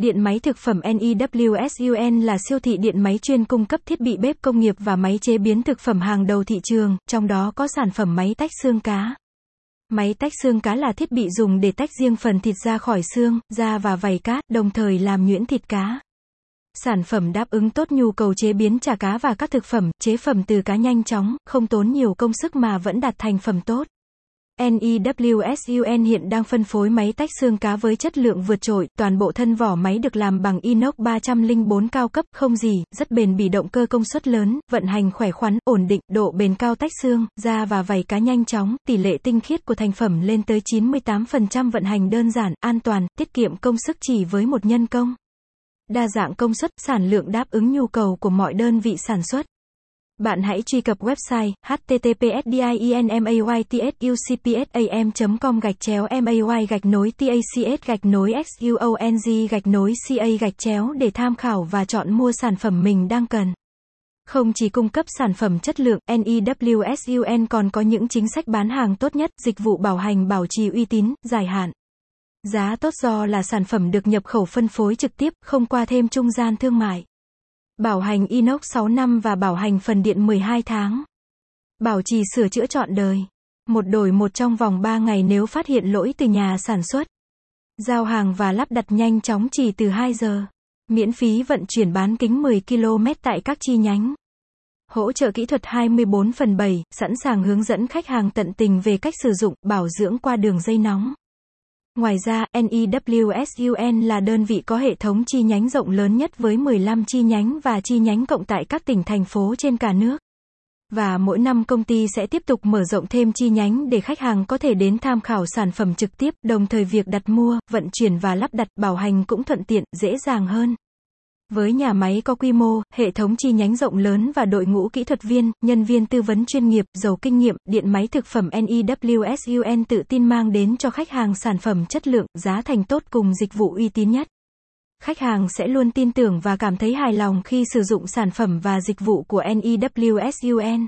Điện máy thực phẩm NEWSUN là siêu thị điện máy chuyên cung cấp thiết bị bếp công nghiệp và máy chế biến thực phẩm hàng đầu thị trường, trong đó có sản phẩm máy tách xương cá. Máy tách xương cá là thiết bị dùng để tách riêng phần thịt ra khỏi xương, da và vảy cá, đồng thời làm nhuyễn thịt cá. Sản phẩm đáp ứng tốt nhu cầu chế biến chả cá và các thực phẩm, chế phẩm từ cá nhanh chóng, không tốn nhiều công sức mà vẫn đạt thành phẩm tốt. NEWSUN hiện đang phân phối máy tách xương cá với chất lượng vượt trội, toàn bộ thân vỏ máy được làm bằng inox 304 cao cấp, không gì, rất bền bỉ động cơ công suất lớn, vận hành khỏe khoắn, ổn định, độ bền cao tách xương, da và vảy cá nhanh chóng, tỷ lệ tinh khiết của thành phẩm lên tới 98% vận hành đơn giản, an toàn, tiết kiệm công sức chỉ với một nhân công. Đa dạng công suất, sản lượng đáp ứng nhu cầu của mọi đơn vị sản xuất. Bạn hãy truy cập website https://dinmaytsucpsam.com gạch chéo may gạch nối tacs gạch nối xuong gạch nối ca gạch chéo để tham khảo và chọn mua sản phẩm mình đang cần. Không chỉ cung cấp sản phẩm chất lượng, NEWSUN còn có những chính sách bán hàng tốt nhất, dịch vụ bảo hành bảo trì uy tín, dài hạn. Giá tốt do là sản phẩm được nhập khẩu phân phối trực tiếp, không qua thêm trung gian thương mại. Bảo hành inox 6 năm và bảo hành phần điện 12 tháng. Bảo trì sửa chữa trọn đời. Một đổi một trong vòng 3 ngày nếu phát hiện lỗi từ nhà sản xuất. Giao hàng và lắp đặt nhanh chóng chỉ từ 2 giờ. Miễn phí vận chuyển bán kính 10 km tại các chi nhánh. Hỗ trợ kỹ thuật 24 phần 7, sẵn sàng hướng dẫn khách hàng tận tình về cách sử dụng, bảo dưỡng qua đường dây nóng. Ngoài ra, NEWSUN là đơn vị có hệ thống chi nhánh rộng lớn nhất với 15 chi nhánh và chi nhánh cộng tại các tỉnh thành phố trên cả nước. Và mỗi năm công ty sẽ tiếp tục mở rộng thêm chi nhánh để khách hàng có thể đến tham khảo sản phẩm trực tiếp, đồng thời việc đặt mua, vận chuyển và lắp đặt bảo hành cũng thuận tiện, dễ dàng hơn. Với nhà máy có quy mô, hệ thống chi nhánh rộng lớn và đội ngũ kỹ thuật viên, nhân viên tư vấn chuyên nghiệp, giàu kinh nghiệm, điện máy thực phẩm NEWSUN tự tin mang đến cho khách hàng sản phẩm chất lượng, giá thành tốt cùng dịch vụ uy tín nhất. Khách hàng sẽ luôn tin tưởng và cảm thấy hài lòng khi sử dụng sản phẩm và dịch vụ của NEWSUN.